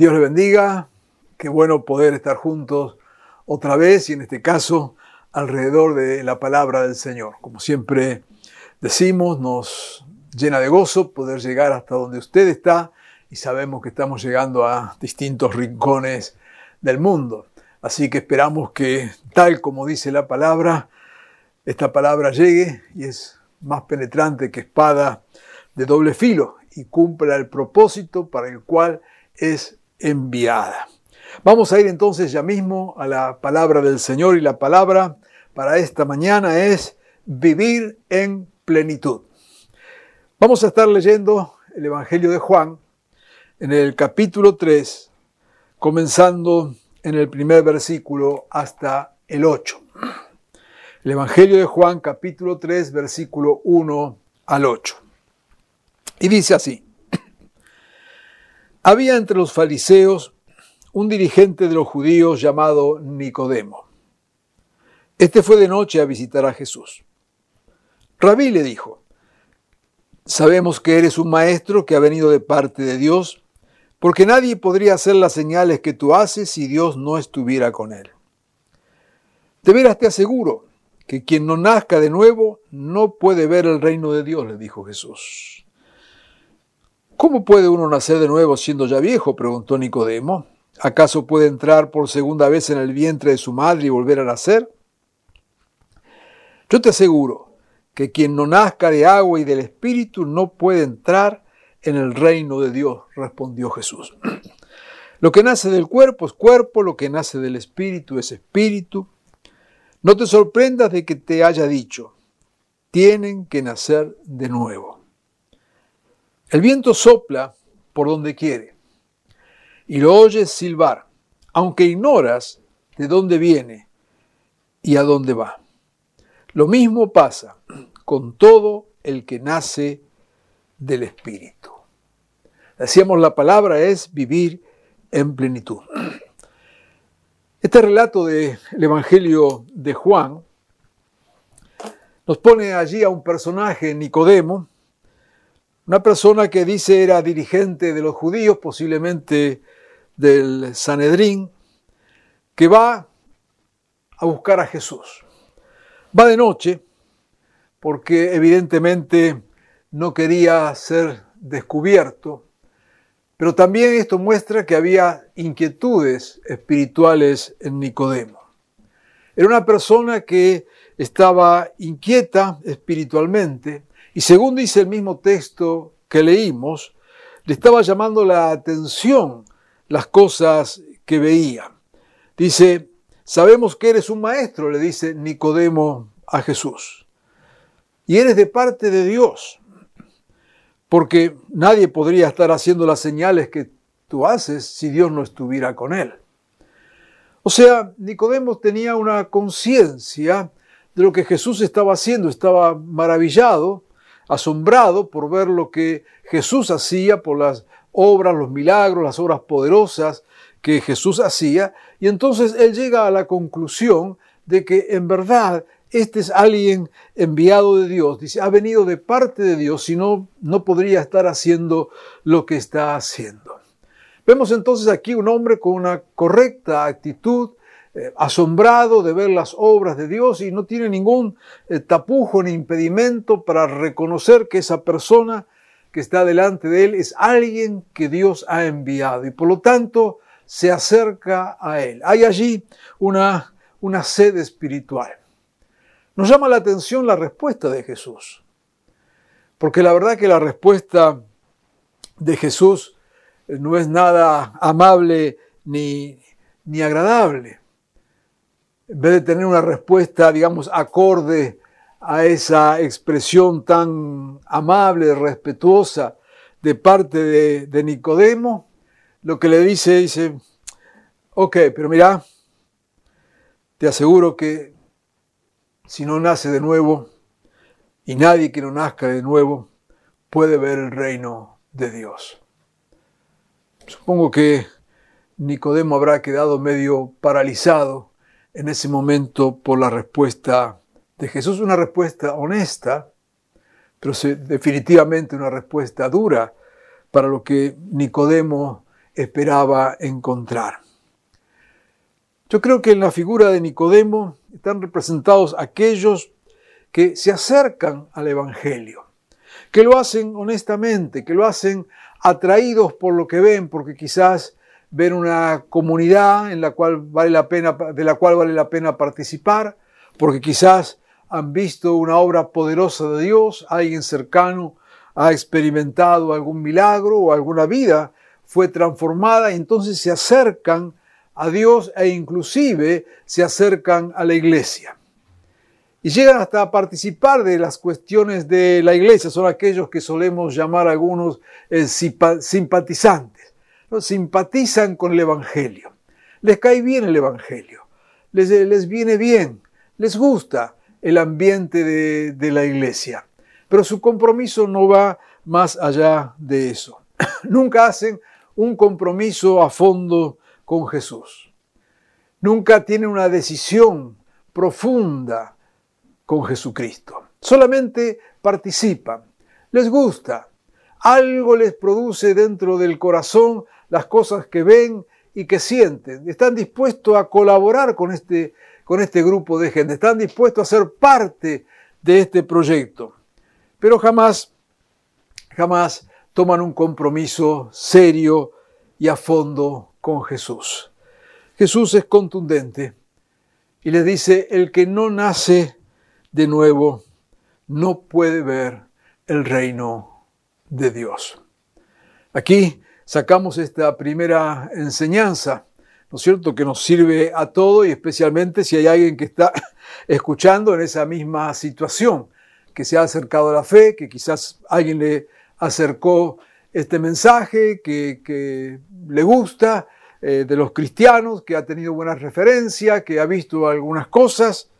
Dios le bendiga. Qué bueno poder estar juntos otra vez y en este caso alrededor de la palabra del Señor. Como siempre decimos, nos llena de gozo poder llegar hasta donde usted está y sabemos que estamos llegando a distintos rincones del mundo. Así que esperamos que tal como dice la palabra, esta palabra llegue y es más penetrante que espada de doble filo y cumpla el propósito para el cual es enviada. Vamos a ir entonces ya mismo a la palabra del Señor y la palabra para esta mañana es vivir en plenitud. Vamos a estar leyendo el Evangelio de Juan en el capítulo 3, comenzando en el primer versículo hasta el 8. El Evangelio de Juan capítulo 3, versículo 1 al 8. Y dice así, había entre los fariseos un dirigente de los judíos llamado Nicodemo. Este fue de noche a visitar a Jesús. Rabí le dijo, sabemos que eres un maestro que ha venido de parte de Dios, porque nadie podría hacer las señales que tú haces si Dios no estuviera con él. De veras te aseguro que quien no nazca de nuevo no puede ver el reino de Dios, le dijo Jesús. ¿Cómo puede uno nacer de nuevo siendo ya viejo? preguntó Nicodemo. ¿Acaso puede entrar por segunda vez en el vientre de su madre y volver a nacer? Yo te aseguro que quien no nazca de agua y del Espíritu no puede entrar en el reino de Dios, respondió Jesús. Lo que nace del cuerpo es cuerpo, lo que nace del Espíritu es Espíritu. No te sorprendas de que te haya dicho, tienen que nacer de nuevo. El viento sopla por donde quiere y lo oyes silbar, aunque ignoras de dónde viene y a dónde va. Lo mismo pasa con todo el que nace del Espíritu. Decíamos, la palabra es vivir en plenitud. Este relato del Evangelio de Juan nos pone allí a un personaje, Nicodemo, una persona que dice era dirigente de los judíos, posiblemente del Sanedrín, que va a buscar a Jesús. Va de noche porque evidentemente no quería ser descubierto, pero también esto muestra que había inquietudes espirituales en Nicodemo. Era una persona que estaba inquieta espiritualmente y según dice el mismo texto que leímos, le estaba llamando la atención las cosas que veía. Dice, sabemos que eres un maestro, le dice Nicodemo a Jesús. Y eres de parte de Dios, porque nadie podría estar haciendo las señales que tú haces si Dios no estuviera con él. O sea, Nicodemo tenía una conciencia de lo que Jesús estaba haciendo, estaba maravillado, asombrado por ver lo que Jesús hacía, por las obras, los milagros, las obras poderosas que Jesús hacía, y entonces él llega a la conclusión de que en verdad este es alguien enviado de Dios, dice, ha venido de parte de Dios, si no, no podría estar haciendo lo que está haciendo. Vemos entonces aquí un hombre con una correcta actitud, eh, asombrado de ver las obras de Dios y no tiene ningún eh, tapujo ni impedimento para reconocer que esa persona que está delante de él es alguien que Dios ha enviado y por lo tanto se acerca a él. Hay allí una, una sed espiritual. Nos llama la atención la respuesta de Jesús, porque la verdad que la respuesta de Jesús no es nada amable ni, ni agradable. En vez de tener una respuesta, digamos, acorde a esa expresión tan amable, respetuosa de parte de, de Nicodemo, lo que le dice, dice, ok, pero mira, te aseguro que si no nace de nuevo, y nadie que no nazca de nuevo puede ver el reino de Dios. Supongo que Nicodemo habrá quedado medio paralizado en ese momento por la respuesta de Jesús, una respuesta honesta, pero definitivamente una respuesta dura para lo que Nicodemo esperaba encontrar. Yo creo que en la figura de Nicodemo están representados aquellos que se acercan al Evangelio, que lo hacen honestamente, que lo hacen atraídos por lo que ven, porque quizás ven una comunidad en la cual vale la pena, de la cual vale la pena participar, porque quizás han visto una obra poderosa de Dios, alguien cercano ha experimentado algún milagro o alguna vida fue transformada y entonces se acercan a Dios e inclusive se acercan a la iglesia. Y llegan hasta a participar de las cuestiones de la iglesia, son aquellos que solemos llamar algunos eh, simpatizantes. Simpatizan con el Evangelio. Les cae bien el Evangelio, les, les viene bien, les gusta el ambiente de, de la iglesia. Pero su compromiso no va más allá de eso. Nunca hacen un compromiso a fondo con Jesús. Nunca tienen una decisión profunda con Jesucristo. Solamente participan. Les gusta. Algo les produce dentro del corazón las cosas que ven y que sienten. Están dispuestos a colaborar con este con este grupo de gente, están dispuestos a ser parte de este proyecto, pero jamás, jamás toman un compromiso serio y a fondo con Jesús. Jesús es contundente y les dice, el que no nace de nuevo no puede ver el reino de Dios. Aquí sacamos esta primera enseñanza ¿no es cierto?, que nos sirve a todo y especialmente si hay alguien que está escuchando en esa misma situación, que se ha acercado a la fe, que quizás alguien le acercó este mensaje, que, le gusta, eh, de los cristianos, que ha tenido buenas referencias, que ha visto algunas cosas,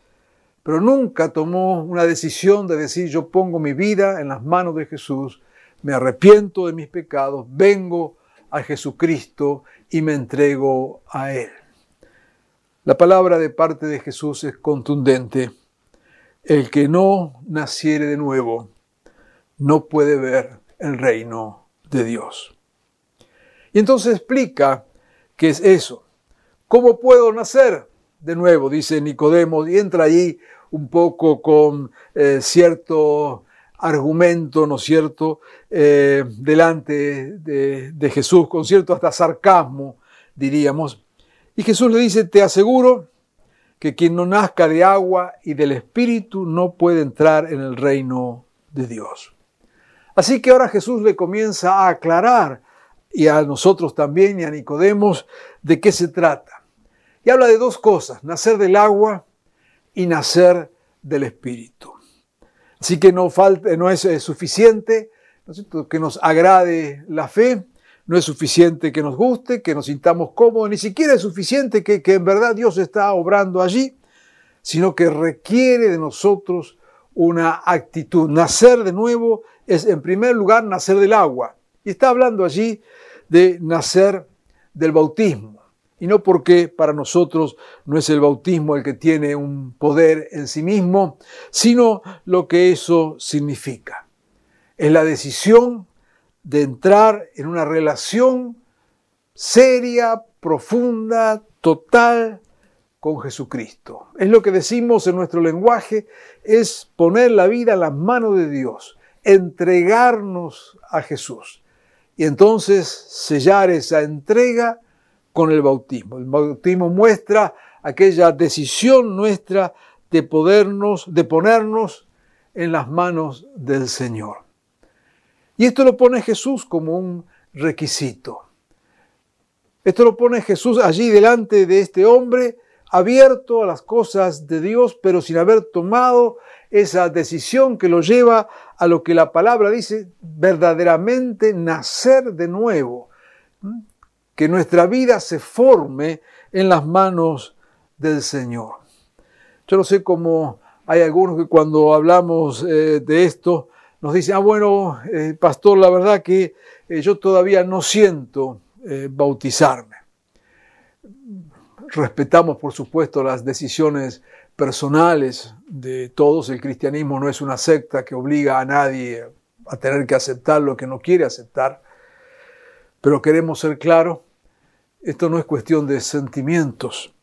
pero nunca tomó una decisión de decir yo pongo mi vida en las manos de Jesús, me arrepiento de mis pecados, vengo a Jesucristo y me entrego a Él. La palabra de parte de Jesús es contundente. El que no naciere de nuevo no puede ver el reino de Dios. Y entonces explica qué es eso. ¿Cómo puedo nacer de nuevo? Dice Nicodemo, y entra allí un poco con eh, cierto argumento, ¿no es cierto?, eh, delante de, de Jesús, con cierto hasta sarcasmo, diríamos. Y Jesús le dice, te aseguro que quien no nazca de agua y del Espíritu no puede entrar en el reino de Dios. Así que ahora Jesús le comienza a aclarar, y a nosotros también, y a Nicodemos, de qué se trata. Y habla de dos cosas, nacer del agua y nacer del Espíritu. Así que no, falta, no es suficiente que nos agrade la fe, no es suficiente que nos guste, que nos sintamos cómodos, ni siquiera es suficiente que, que en verdad Dios está obrando allí, sino que requiere de nosotros una actitud. Nacer de nuevo es en primer lugar nacer del agua. Y está hablando allí de nacer del bautismo y no porque para nosotros no es el bautismo el que tiene un poder en sí mismo, sino lo que eso significa. Es la decisión de entrar en una relación seria, profunda, total con Jesucristo. Es lo que decimos en nuestro lenguaje, es poner la vida en las manos de Dios, entregarnos a Jesús. Y entonces sellar esa entrega con el bautismo. El bautismo muestra aquella decisión nuestra de podernos, de ponernos en las manos del Señor. Y esto lo pone Jesús como un requisito. Esto lo pone Jesús allí delante de este hombre abierto a las cosas de Dios, pero sin haber tomado esa decisión que lo lleva a lo que la palabra dice, verdaderamente nacer de nuevo, que nuestra vida se forme en las manos del Señor. Yo no sé cómo hay algunos que cuando hablamos eh, de esto nos dicen, ah, bueno, eh, pastor, la verdad que eh, yo todavía no siento bautizarme. Respetamos, por supuesto, las decisiones personales de todos. El cristianismo no es una secta que obliga a nadie a tener que aceptar lo que no quiere aceptar. Pero queremos ser claros, esto no es cuestión de sentimientos.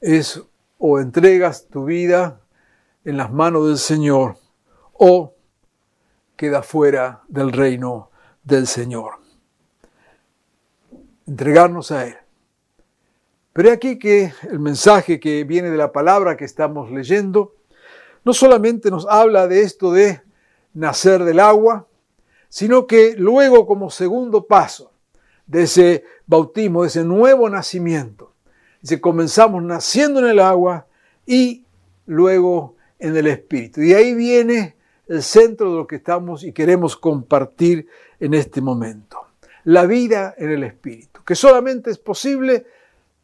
Es o entregas tu vida en las manos del Señor o queda fuera del reino del Señor. Entregarnos a Él. Pero aquí que el mensaje que viene de la palabra que estamos leyendo no solamente nos habla de esto de nacer del agua, sino que luego como segundo paso de ese bautismo, de ese nuevo nacimiento, dice, comenzamos naciendo en el agua y luego en el Espíritu. Y ahí viene el centro de lo que estamos y queremos compartir en este momento. La vida en el Espíritu, que solamente es posible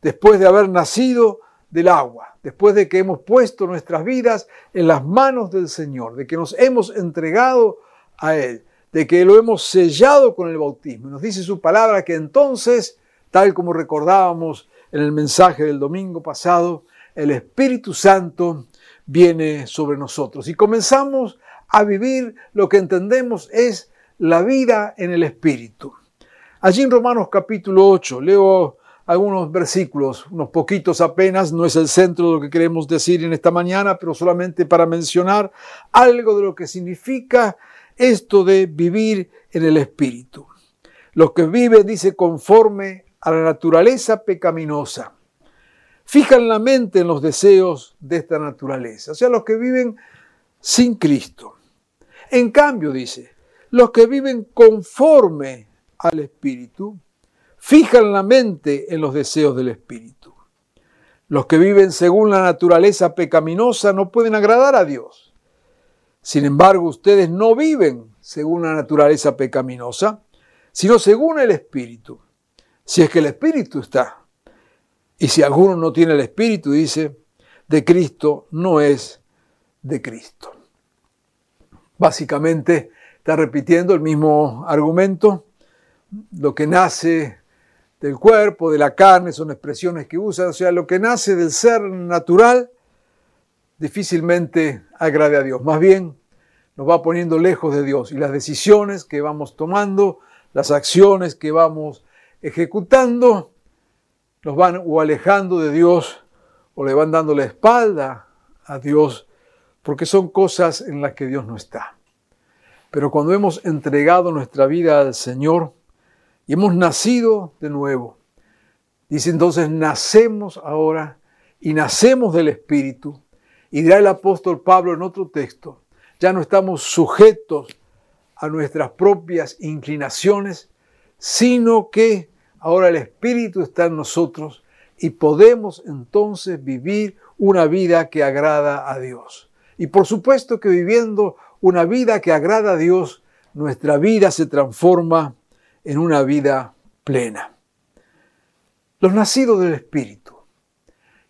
después de haber nacido del agua, después de que hemos puesto nuestras vidas en las manos del Señor, de que nos hemos entregado a Él, de que lo hemos sellado con el bautismo. Nos dice su palabra que entonces, tal como recordábamos en el mensaje del domingo pasado, el Espíritu Santo viene sobre nosotros y comenzamos a vivir lo que entendemos es la vida en el Espíritu. Allí en Romanos capítulo 8, leo algunos versículos, unos poquitos apenas, no es el centro de lo que queremos decir en esta mañana, pero solamente para mencionar algo de lo que significa esto de vivir en el Espíritu. Los que viven, dice, conforme a la naturaleza pecaminosa, fijan la mente en los deseos de esta naturaleza, o sea, los que viven sin Cristo. En cambio, dice, los que viven conforme al Espíritu, fijan la mente en los deseos del Espíritu. Los que viven según la naturaleza pecaminosa no pueden agradar a Dios. Sin embargo, ustedes no viven según la naturaleza pecaminosa, sino según el Espíritu. Si es que el Espíritu está. Y si alguno no tiene el Espíritu, dice, de Cristo no es de Cristo. Básicamente está repitiendo el mismo argumento. Lo que nace del cuerpo, de la carne, son expresiones que usa, o sea, lo que nace del ser natural difícilmente agrade a Dios, más bien nos va poniendo lejos de Dios y las decisiones que vamos tomando, las acciones que vamos ejecutando, nos van o alejando de Dios o le van dando la espalda a Dios porque son cosas en las que Dios no está. Pero cuando hemos entregado nuestra vida al Señor, y hemos nacido de nuevo. Dice entonces, nacemos ahora y nacemos del Espíritu. Y dirá el apóstol Pablo en otro texto, ya no estamos sujetos a nuestras propias inclinaciones, sino que ahora el Espíritu está en nosotros y podemos entonces vivir una vida que agrada a Dios. Y por supuesto que viviendo una vida que agrada a Dios, nuestra vida se transforma en una vida plena. Los nacidos del Espíritu.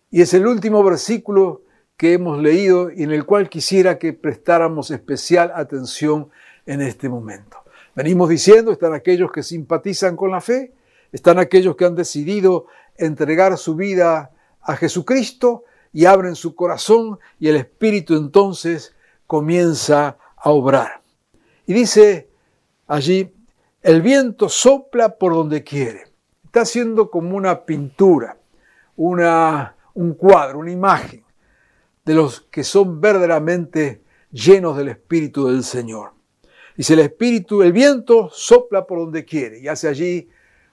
Y es el último versículo que hemos leído y en el cual quisiera que prestáramos especial atención en este momento. Venimos diciendo, están aquellos que simpatizan con la fe, están aquellos que han decidido entregar su vida a Jesucristo y abren su corazón y el Espíritu entonces comienza a obrar. Y dice allí, el viento sopla por donde quiere. Está haciendo como una pintura, una, un cuadro, una imagen de los que son verdaderamente llenos del Espíritu del Señor. Dice el Espíritu, el viento sopla por donde quiere y hace allí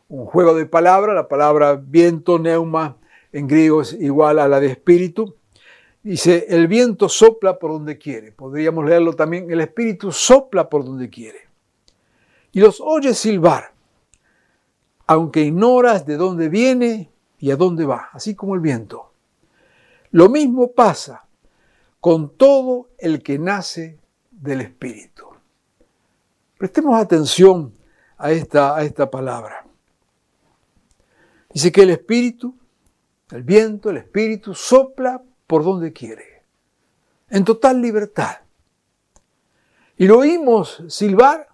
un juego de palabras. La palabra viento, neuma, en griego es igual a la de espíritu. Dice, el viento sopla por donde quiere. Podríamos leerlo también, el Espíritu sopla por donde quiere y los oyes silbar, aunque ignoras de dónde viene y a dónde va, así como el viento. Lo mismo pasa con todo el que nace del Espíritu. Prestemos atención a esta, a esta palabra. Dice que el Espíritu, el viento, el Espíritu sopla por donde quiere, en total libertad. Y lo oímos silbar,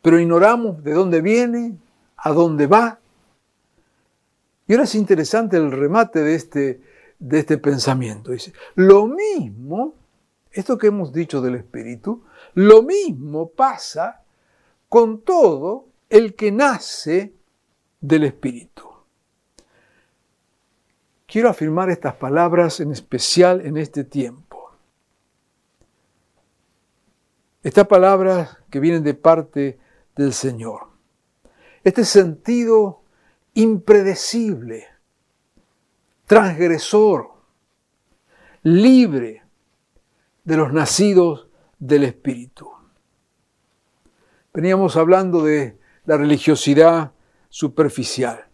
pero ignoramos de dónde viene, a dónde va. Y ahora es interesante el remate de este, de este pensamiento. Dice, lo mismo, esto que hemos dicho del Espíritu, lo mismo pasa con todo el que nace del Espíritu. Quiero afirmar estas palabras en especial en este tiempo. Estas palabras que vienen de parte del Señor. Este sentido impredecible, transgresor, libre de los nacidos del Espíritu. Veníamos hablando de la religiosidad superficial.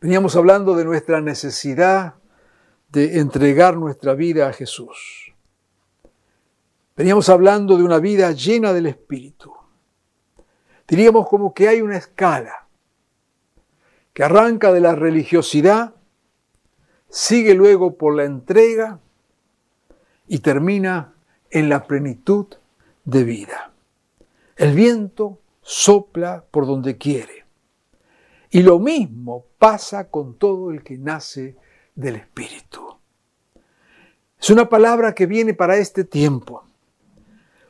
Veníamos hablando de nuestra necesidad de entregar nuestra vida a Jesús. Veníamos hablando de una vida llena del Espíritu. Diríamos como que hay una escala que arranca de la religiosidad, sigue luego por la entrega y termina en la plenitud de vida. El viento sopla por donde quiere. Y lo mismo pasa con todo el que nace del Espíritu. Es una palabra que viene para este tiempo.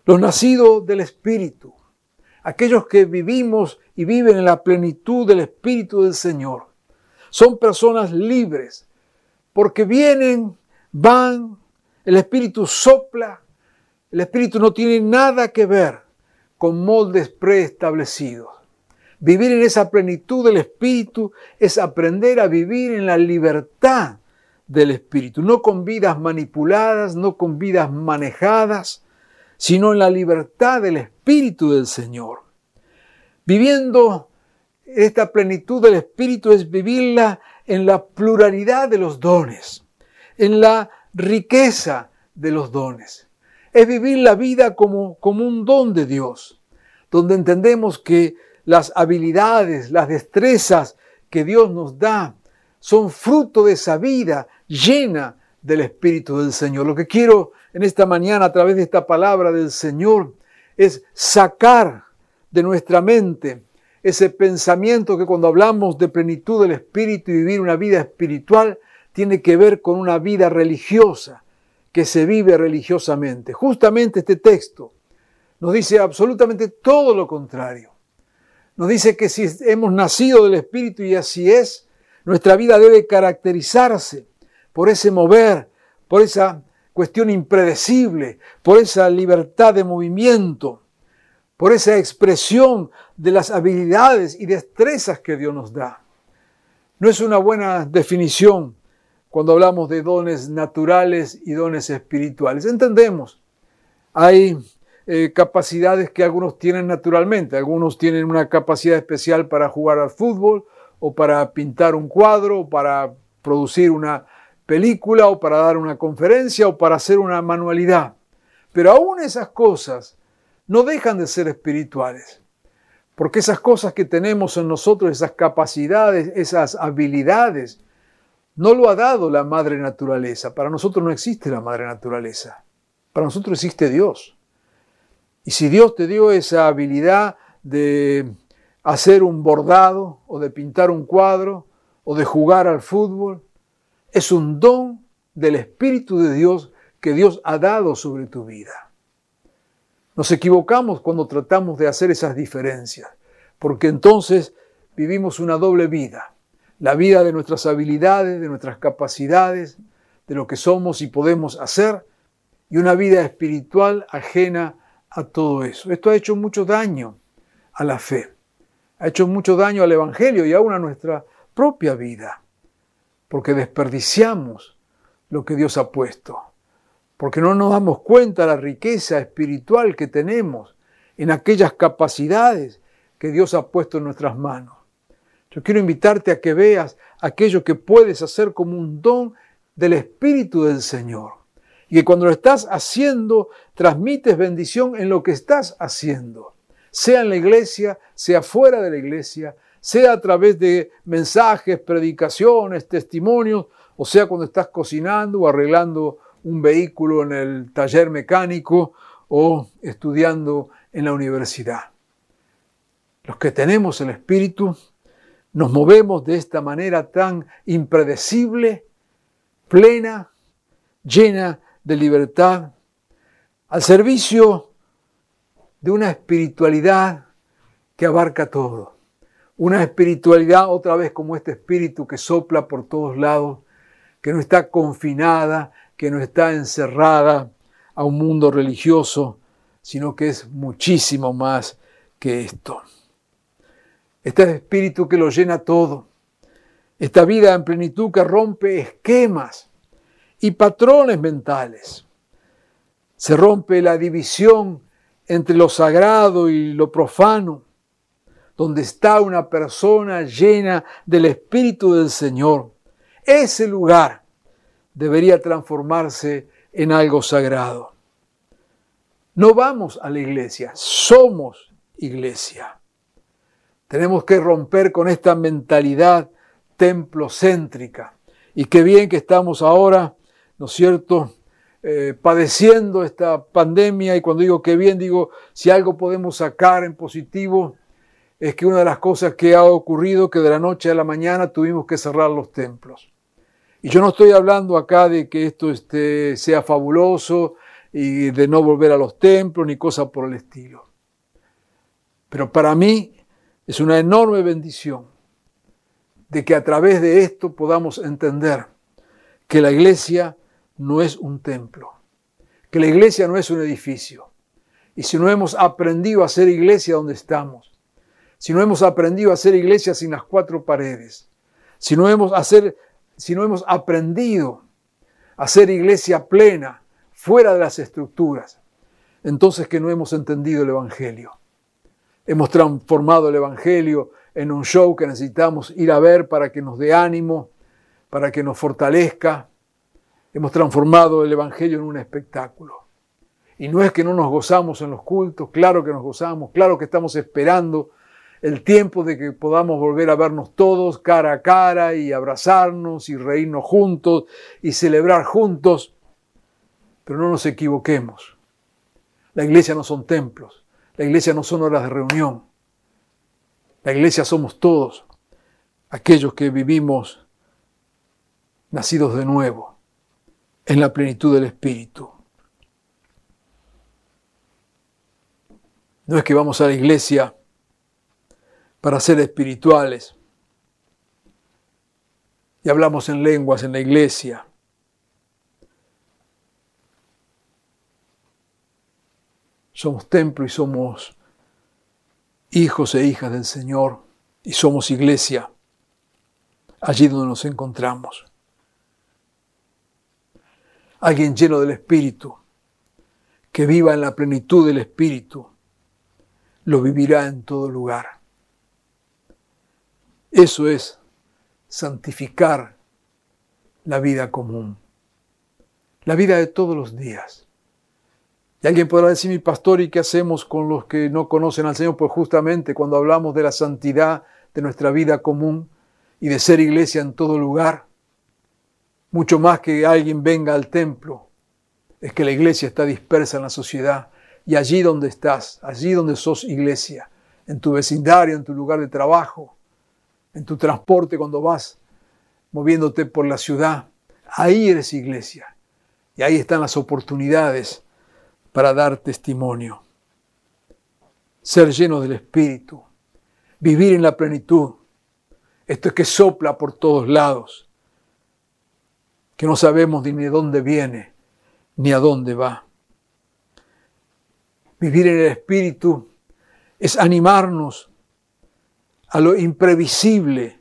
Los nacidos del Espíritu, aquellos que vivimos y viven en la plenitud del Espíritu del Señor, son personas libres, porque vienen, van, el Espíritu sopla, el Espíritu no tiene nada que ver con moldes preestablecidos. Vivir en esa plenitud del Espíritu es aprender a vivir en la libertad del Espíritu, no con vidas manipuladas, no con vidas manejadas, sino en la libertad del Espíritu del Señor. Viviendo esta plenitud del Espíritu es vivirla en la pluralidad de los dones, en la riqueza de los dones. Es vivir la vida como, como un don de Dios, donde entendemos que las habilidades, las destrezas que Dios nos da son fruto de esa vida llena del Espíritu del Señor. Lo que quiero en esta mañana a través de esta palabra del Señor es sacar de nuestra mente ese pensamiento que cuando hablamos de plenitud del Espíritu y vivir una vida espiritual tiene que ver con una vida religiosa que se vive religiosamente. Justamente este texto nos dice absolutamente todo lo contrario. Nos dice que si hemos nacido del Espíritu y así es, nuestra vida debe caracterizarse por ese mover, por esa cuestión impredecible, por esa libertad de movimiento, por esa expresión de las habilidades y destrezas que Dios nos da. No es una buena definición cuando hablamos de dones naturales y dones espirituales. Entendemos, hay eh, capacidades que algunos tienen naturalmente. Algunos tienen una capacidad especial para jugar al fútbol o para pintar un cuadro o para producir una película o para dar una conferencia o para hacer una manualidad. Pero aún esas cosas no dejan de ser espirituales. Porque esas cosas que tenemos en nosotros, esas capacidades, esas habilidades, no lo ha dado la madre naturaleza. Para nosotros no existe la madre naturaleza. Para nosotros existe Dios. Y si Dios te dio esa habilidad de hacer un bordado o de pintar un cuadro o de jugar al fútbol, es un don del Espíritu de Dios que Dios ha dado sobre tu vida. Nos equivocamos cuando tratamos de hacer esas diferencias, porque entonces vivimos una doble vida, la vida de nuestras habilidades, de nuestras capacidades, de lo que somos y podemos hacer, y una vida espiritual ajena a todo eso. Esto ha hecho mucho daño a la fe, ha hecho mucho daño al Evangelio y aún a nuestra propia vida, porque desperdiciamos lo que Dios ha puesto, porque no nos damos cuenta de la riqueza espiritual que tenemos en aquellas capacidades que Dios ha puesto en nuestras manos. Yo quiero invitarte a que veas aquello que puedes hacer como un don del Espíritu del Señor. Y que cuando lo estás haciendo, transmites bendición en lo que estás haciendo. Sea en la iglesia, sea fuera de la iglesia, sea a través de mensajes, predicaciones, testimonios, o sea cuando estás cocinando o arreglando un vehículo en el taller mecánico o estudiando en la universidad. Los que tenemos el Espíritu nos movemos de esta manera tan impredecible, plena, llena de libertad, al servicio de una espiritualidad que abarca todo. Una espiritualidad otra vez como este espíritu que sopla por todos lados, que no está confinada, que no está encerrada a un mundo religioso, sino que es muchísimo más que esto. Este espíritu que lo llena todo, esta vida en plenitud que rompe esquemas y patrones mentales. Se rompe la división entre lo sagrado y lo profano, donde está una persona llena del Espíritu del Señor. Ese lugar debería transformarse en algo sagrado. No vamos a la iglesia, somos iglesia. Tenemos que romper con esta mentalidad templocéntrica. Y qué bien que estamos ahora, ¿no es cierto?, eh, padeciendo esta pandemia. Y cuando digo qué bien, digo, si algo podemos sacar en positivo, es que una de las cosas que ha ocurrido, que de la noche a la mañana tuvimos que cerrar los templos. Y yo no estoy hablando acá de que esto este, sea fabuloso y de no volver a los templos ni cosa por el estilo. Pero para mí es una enorme bendición de que a través de esto podamos entender que la iglesia no es un templo, que la iglesia no es un edificio. Y si no hemos aprendido a ser iglesia donde estamos, si no hemos aprendido a ser iglesia sin las cuatro paredes, si no hemos hacer si no hemos aprendido a ser iglesia plena, fuera de las estructuras, entonces que no hemos entendido el Evangelio. Hemos transformado el Evangelio en un show que necesitamos ir a ver para que nos dé ánimo, para que nos fortalezca. Hemos transformado el Evangelio en un espectáculo. Y no es que no nos gozamos en los cultos, claro que nos gozamos, claro que estamos esperando el tiempo de que podamos volver a vernos todos cara a cara y abrazarnos y reírnos juntos y celebrar juntos. Pero no nos equivoquemos. La iglesia no son templos, la iglesia no son horas de reunión. La iglesia somos todos, aquellos que vivimos nacidos de nuevo, en la plenitud del Espíritu. No es que vamos a la iglesia para ser espirituales. Y hablamos en lenguas en la iglesia. Somos templo y somos hijos e hijas del Señor y somos iglesia allí donde nos encontramos. Alguien lleno del Espíritu, que viva en la plenitud del Espíritu, lo vivirá en todo lugar. Eso es santificar la vida común, la vida de todos los días. Y alguien podrá decir, mi pastor, ¿y qué hacemos con los que no conocen al Señor? Pues justamente cuando hablamos de la santidad de nuestra vida común y de ser iglesia en todo lugar, mucho más que alguien venga al templo, es que la iglesia está dispersa en la sociedad y allí donde estás, allí donde sos iglesia, en tu vecindario, en tu lugar de trabajo, en tu transporte cuando vas moviéndote por la ciudad. Ahí eres iglesia. Y ahí están las oportunidades para dar testimonio. Ser lleno del Espíritu. Vivir en la plenitud. Esto es que sopla por todos lados. Que no sabemos ni de dónde viene ni a dónde va. Vivir en el Espíritu es animarnos a lo imprevisible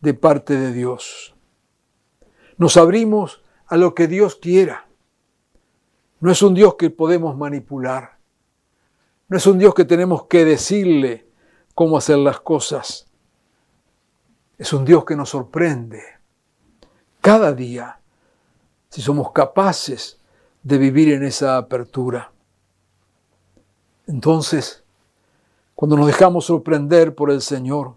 de parte de Dios. Nos abrimos a lo que Dios quiera. No es un Dios que podemos manipular. No es un Dios que tenemos que decirle cómo hacer las cosas. Es un Dios que nos sorprende cada día si somos capaces de vivir en esa apertura. Entonces, cuando nos dejamos sorprender por el Señor,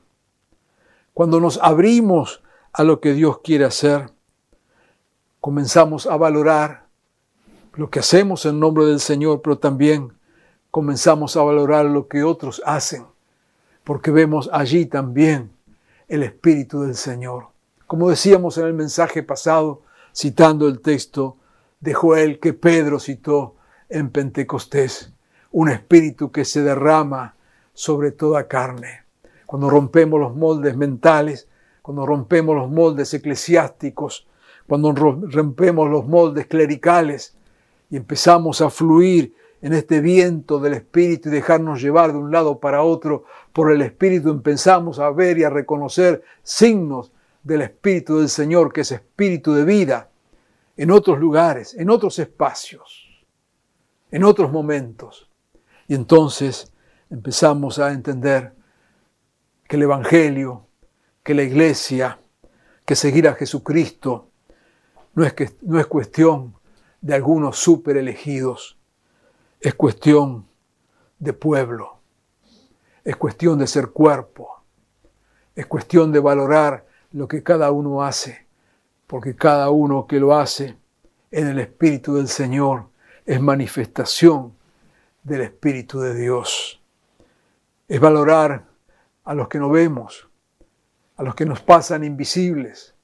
cuando nos abrimos a lo que Dios quiere hacer, comenzamos a valorar lo que hacemos en nombre del Señor, pero también comenzamos a valorar lo que otros hacen, porque vemos allí también el Espíritu del Señor. Como decíamos en el mensaje pasado, citando el texto de Joel que Pedro citó en Pentecostés, un espíritu que se derrama sobre toda carne. Cuando rompemos los moldes mentales, cuando rompemos los moldes eclesiásticos, cuando rompemos los moldes clericales y empezamos a fluir en este viento del Espíritu y dejarnos llevar de un lado para otro por el Espíritu, empezamos a ver y a reconocer signos del Espíritu del Señor, que es Espíritu de vida, en otros lugares, en otros espacios, en otros momentos. Y entonces empezamos a entender que el Evangelio, que la Iglesia, que seguir a Jesucristo no es, que, no es cuestión de algunos super elegidos, es cuestión de pueblo, es cuestión de ser cuerpo, es cuestión de valorar lo que cada uno hace, porque cada uno que lo hace en el Espíritu del Señor es manifestación del Espíritu de Dios. Es valorar a los que no vemos, a los que nos pasan invisibles,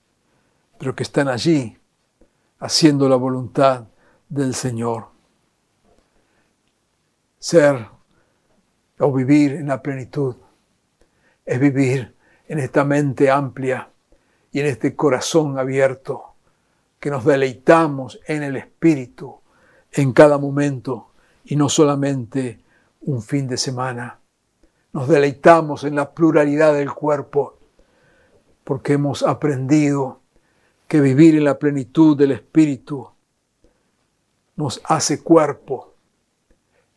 pero que están allí haciendo la voluntad del Señor. Ser o vivir en la plenitud es vivir en esta mente amplia y en este corazón abierto, que nos deleitamos en el Espíritu en cada momento y no solamente un fin de semana. Nos deleitamos en la pluralidad del cuerpo porque hemos aprendido que vivir en la plenitud del Espíritu nos hace cuerpo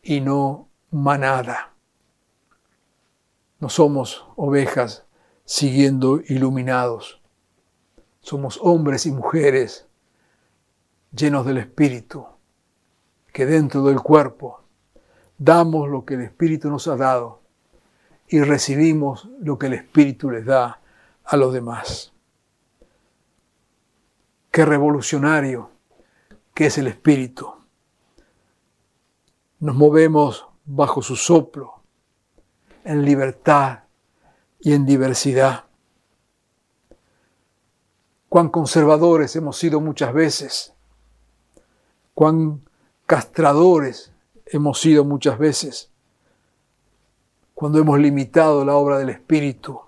y no manada. No somos ovejas siguiendo iluminados. Somos hombres y mujeres llenos del Espíritu, que dentro del cuerpo damos lo que el Espíritu nos ha dado y recibimos lo que el Espíritu les da a los demás. Qué revolucionario que es el Espíritu. Nos movemos bajo su soplo, en libertad y en diversidad cuán conservadores hemos sido muchas veces, cuán castradores hemos sido muchas veces, cuando hemos limitado la obra del Espíritu,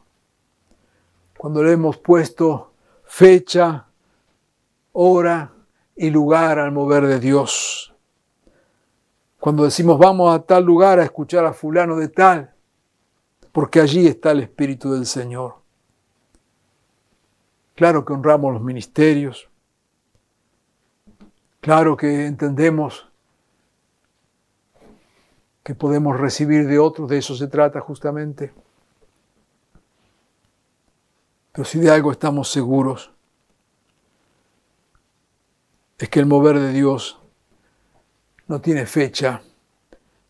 cuando le hemos puesto fecha, hora y lugar al mover de Dios. Cuando decimos vamos a tal lugar a escuchar a fulano de tal, porque allí está el Espíritu del Señor. Claro que honramos los ministerios. Claro que entendemos que podemos recibir de otros, de eso se trata justamente. Pero si de algo estamos seguros, es que el mover de Dios no tiene fecha,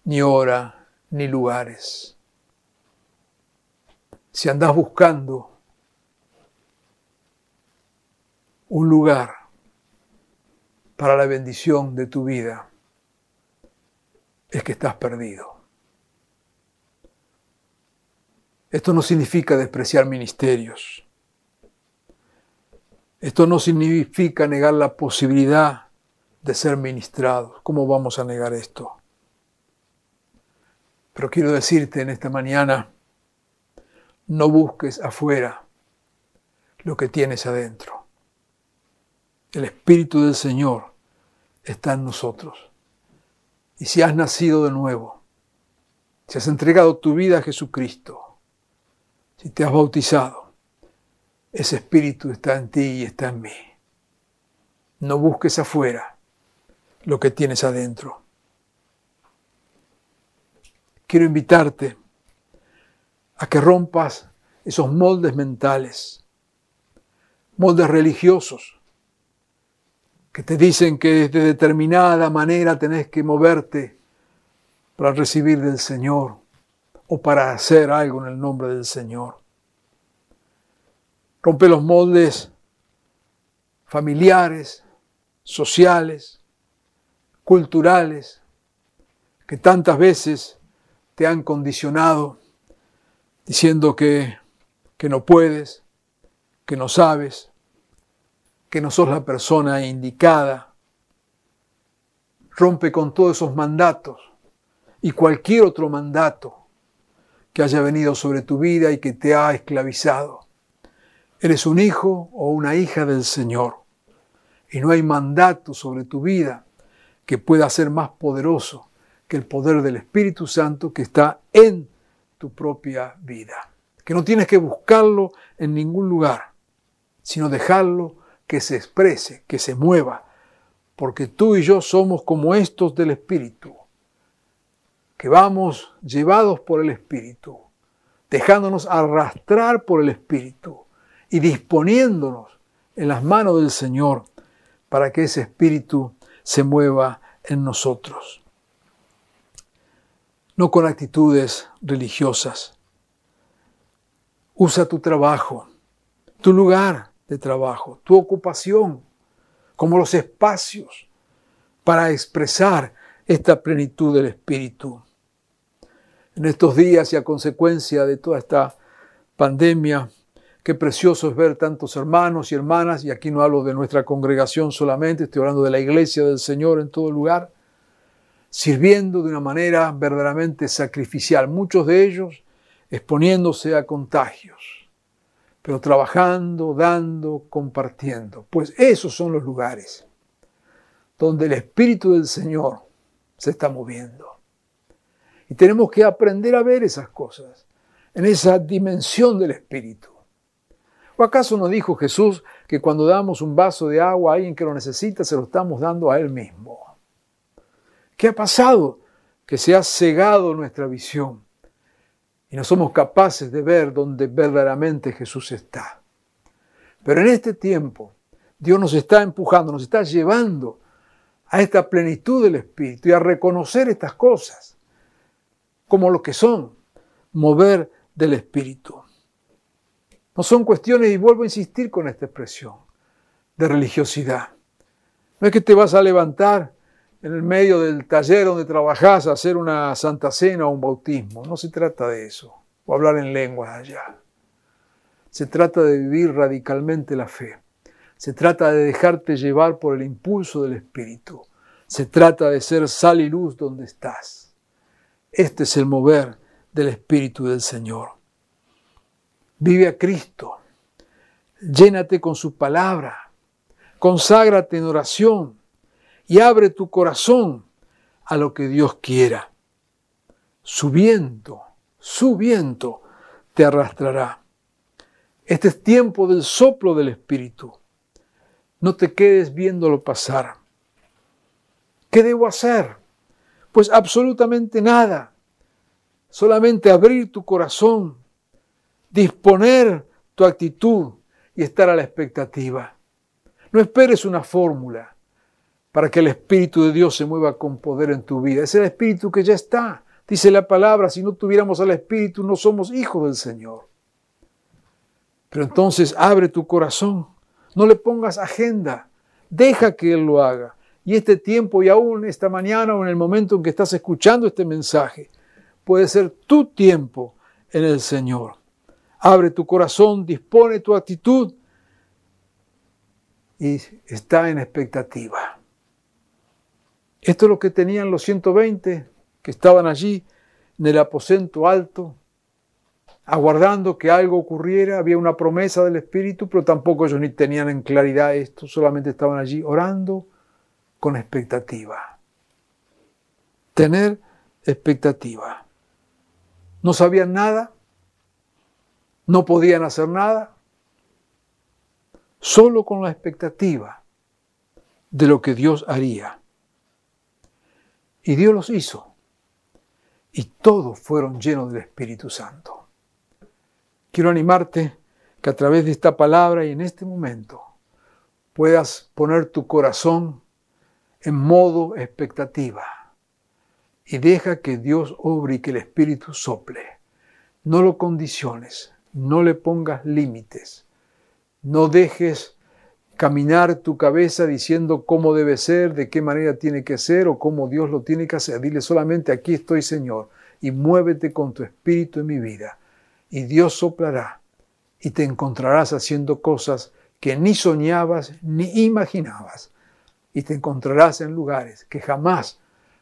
ni hora, ni lugares. Si andás buscando un lugar para la bendición de tu vida, es que estás perdido. Esto no significa despreciar ministerios. Esto no significa negar la posibilidad de ser ministrados. ¿Cómo vamos a negar esto? Pero quiero decirte en esta mañana, no busques afuera lo que tienes adentro. El Espíritu del Señor está en nosotros. Y si has nacido de nuevo, si has entregado tu vida a Jesucristo, si te has bautizado, ese Espíritu está en ti y está en mí. No busques afuera lo que tienes adentro. Quiero invitarte a que rompas esos moldes mentales, moldes religiosos, que te dicen que de determinada manera tenés que moverte para recibir del Señor o para hacer algo en el nombre del Señor. Rompe los moldes familiares, sociales, culturales, que tantas veces te han condicionado diciendo que, que no puedes, que no sabes, que no sos la persona indicada. Rompe con todos esos mandatos y cualquier otro mandato que haya venido sobre tu vida y que te ha esclavizado. Eres un hijo o una hija del Señor y no hay mandato sobre tu vida que pueda ser más poderoso que el poder del Espíritu Santo que está en tu propia vida. Que no tienes que buscarlo en ningún lugar, sino dejarlo que se exprese, que se mueva, porque tú y yo somos como estos del Espíritu, que vamos llevados por el Espíritu, dejándonos arrastrar por el Espíritu y disponiéndonos en las manos del Señor para que ese Espíritu se mueva en nosotros. No con actitudes religiosas. Usa tu trabajo, tu lugar de trabajo, tu ocupación, como los espacios para expresar esta plenitud del Espíritu. En estos días y a consecuencia de toda esta pandemia, Qué precioso es ver tantos hermanos y hermanas, y aquí no hablo de nuestra congregación solamente, estoy hablando de la iglesia del Señor en todo lugar, sirviendo de una manera verdaderamente sacrificial, muchos de ellos exponiéndose a contagios, pero trabajando, dando, compartiendo. Pues esos son los lugares donde el Espíritu del Señor se está moviendo. Y tenemos que aprender a ver esas cosas en esa dimensión del Espíritu. ¿O acaso no dijo Jesús que cuando damos un vaso de agua a alguien que lo necesita, se lo estamos dando a Él mismo? ¿Qué ha pasado? Que se ha cegado nuestra visión y no somos capaces de ver donde verdaderamente Jesús está. Pero en este tiempo, Dios nos está empujando, nos está llevando a esta plenitud del Espíritu y a reconocer estas cosas como lo que son, mover del Espíritu. No son cuestiones, y vuelvo a insistir con esta expresión, de religiosidad. No es que te vas a levantar en el medio del taller donde trabajas a hacer una santa cena o un bautismo. No se trata de eso, o hablar en lenguas allá. Se trata de vivir radicalmente la fe. Se trata de dejarte llevar por el impulso del Espíritu. Se trata de ser sal y luz donde estás. Este es el mover del Espíritu del Señor. Vive a Cristo. Llénate con su palabra. Conságrate en oración y abre tu corazón a lo que Dios quiera. Su viento, su viento te arrastrará. Este es tiempo del soplo del Espíritu. No te quedes viéndolo pasar. ¿Qué debo hacer? Pues absolutamente nada. Solamente abrir tu corazón disponer tu actitud y estar a la expectativa. No esperes una fórmula para que el Espíritu de Dios se mueva con poder en tu vida. Es el Espíritu que ya está. Dice la palabra, si no tuviéramos al Espíritu no somos hijos del Señor. Pero entonces abre tu corazón, no le pongas agenda, deja que Él lo haga. Y este tiempo y aún esta mañana o en el momento en que estás escuchando este mensaje, puede ser tu tiempo en el Señor. Abre tu corazón, dispone tu actitud y está en expectativa. Esto es lo que tenían los 120 que estaban allí en el aposento alto, aguardando que algo ocurriera. Había una promesa del Espíritu, pero tampoco ellos ni tenían en claridad esto, solamente estaban allí orando con expectativa. Tener expectativa. No sabían nada, no podían hacer nada, solo con la expectativa de lo que Dios haría. Y Dios los hizo. Y todos fueron llenos del Espíritu Santo. Quiero animarte que a través de esta palabra y en este momento puedas poner tu corazón en modo expectativa y deja que Dios obre y que el Espíritu sople. No lo condiciones, no le pongas límites, no dejes caminar tu cabeza diciendo cómo debe ser, de qué manera tiene que ser o cómo Dios lo tiene que hacer. Dile solamente aquí estoy Señor y muévete con tu espíritu en mi vida y Dios soplará y te encontrarás haciendo cosas que ni soñabas ni imaginabas y te encontrarás en lugares que jamás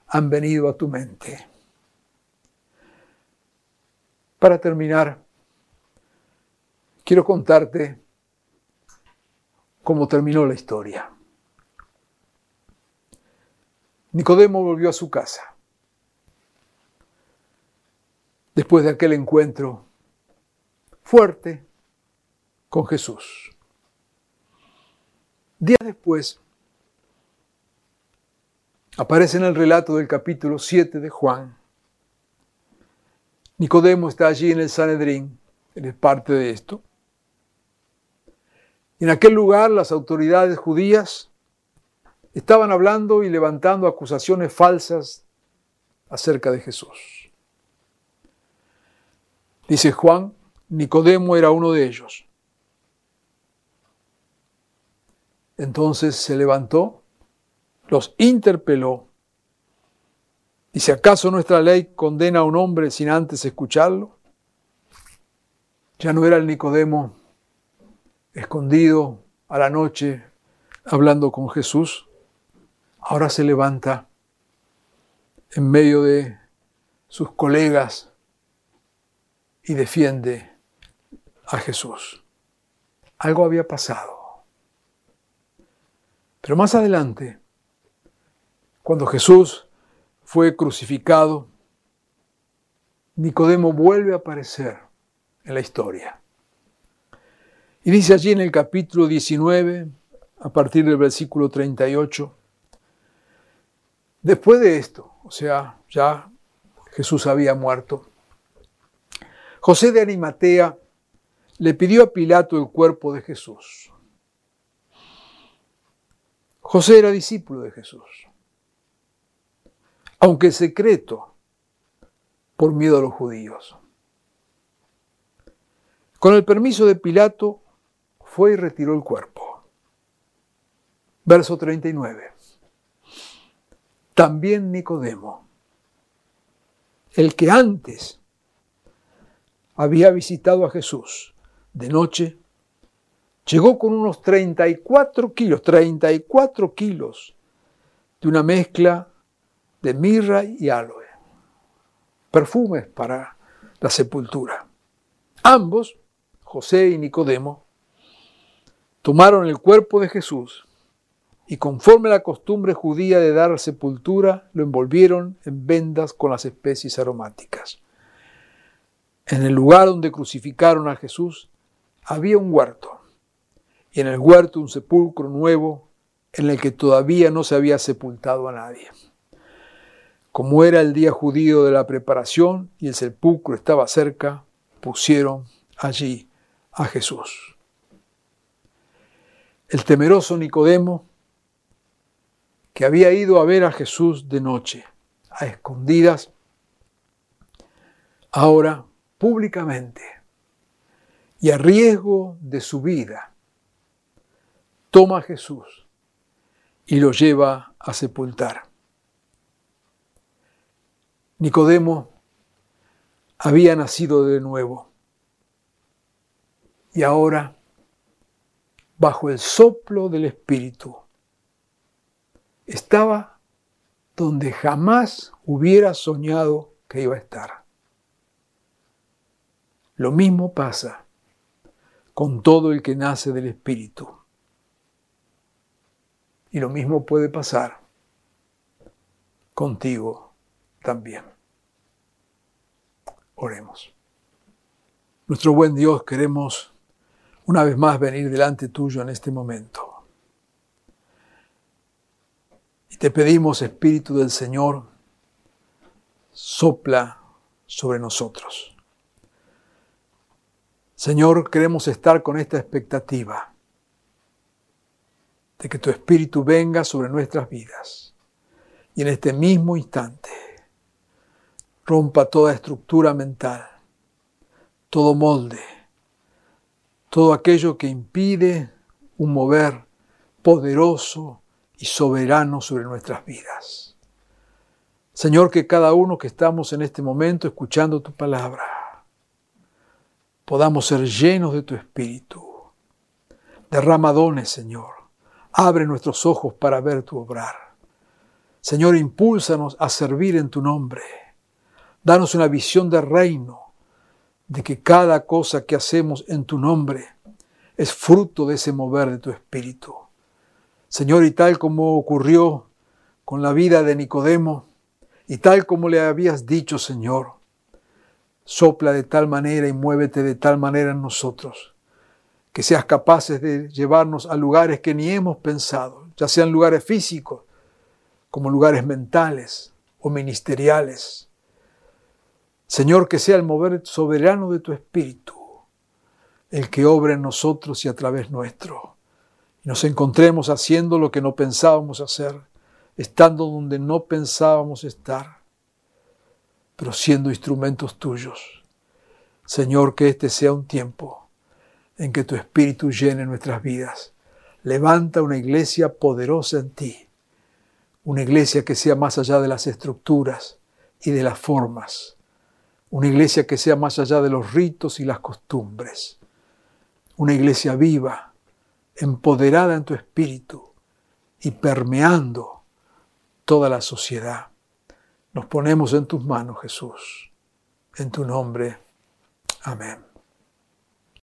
han venido a tu mente. Para terminar, quiero contarte cómo terminó la historia. Nicodemo volvió a su casa. Después de aquel encuentro fuerte con Jesús. Días después, aparece en el relato del capítulo 7 de Juan. Nicodemo está allí en el Sanedrín, él es parte de esto. En aquel lugar las autoridades judías estaban hablando y levantando acusaciones falsas acerca de Jesús. Dice Juan, Nicodemo era uno de ellos. Entonces se levantó los interpeló. Dice, ¿acaso nuestra ley condena a un hombre sin antes escucharlo? Ya no era el Nicodemo escondido a la noche hablando con Jesús. Ahora se levanta en medio de sus colegas y defiende a Jesús. Algo había pasado. Pero más adelante, cuando Jesús fue crucificado, Nicodemo vuelve a aparecer en la historia. Y dice allí en el capítulo 19, a partir del versículo 38, después de esto, o sea, ya Jesús había muerto, José de Arimatea le pidió a Pilato el cuerpo de Jesús. José era discípulo de Jesús aunque secreto, por miedo a los judíos. Con el permiso de Pilato, fue y retiró el cuerpo. Verso 39. También Nicodemo, el que antes había visitado a Jesús de noche, llegó con unos 34 kilos, 34 kilos de una mezcla de mirra y aloe, perfumes para la sepultura. Ambos, José y Nicodemo, tomaron el cuerpo de Jesús y conforme la costumbre judía de dar sepultura, lo envolvieron en vendas con las especies aromáticas. En el lugar donde crucificaron a Jesús había un huerto, y en el huerto un sepulcro nuevo en el que todavía no se había sepultado a nadie. Como era el día judío de la preparación y el sepulcro estaba cerca, pusieron allí a Jesús. El temeroso Nicodemo, que había ido a ver a Jesús de noche, a escondidas, ahora públicamente y a riesgo de su vida, toma a Jesús y lo lleva a sepultar. Nicodemo había nacido de nuevo y ahora, bajo el soplo del Espíritu, estaba donde jamás hubiera soñado que iba a estar. Lo mismo pasa con todo el que nace del Espíritu. Y lo mismo puede pasar contigo también. Oremos. Nuestro buen Dios, queremos una vez más venir delante tuyo en este momento. Y te pedimos, Espíritu del Señor, sopla sobre nosotros. Señor, queremos estar con esta expectativa de que tu Espíritu venga sobre nuestras vidas y en este mismo instante rompa toda estructura mental, todo molde, todo aquello que impide un mover poderoso y soberano sobre nuestras vidas. Señor, que cada uno que estamos en este momento escuchando tu palabra, podamos ser llenos de tu espíritu. Derrama dones, Señor. Abre nuestros ojos para ver tu obrar. Señor, impúlsanos a servir en tu nombre. Danos una visión de reino, de que cada cosa que hacemos en tu nombre es fruto de ese mover de tu espíritu. Señor, y tal como ocurrió con la vida de Nicodemo, y tal como le habías dicho, Señor, sopla de tal manera y muévete de tal manera en nosotros, que seas capaces de llevarnos a lugares que ni hemos pensado, ya sean lugares físicos, como lugares mentales o ministeriales. Señor, que sea el mover soberano de tu Espíritu, el que obra en nosotros y a través nuestro, y nos encontremos haciendo lo que no pensábamos hacer, estando donde no pensábamos estar, pero siendo instrumentos tuyos. Señor, que este sea un tiempo en que tu Espíritu llene nuestras vidas. Levanta una iglesia poderosa en ti, una iglesia que sea más allá de las estructuras y de las formas, una iglesia que sea más allá de los ritos y las costumbres, una iglesia viva, empoderada en tu espíritu y permeando toda la sociedad. Nos ponemos en tus manos, Jesús. En tu nombre. Amén.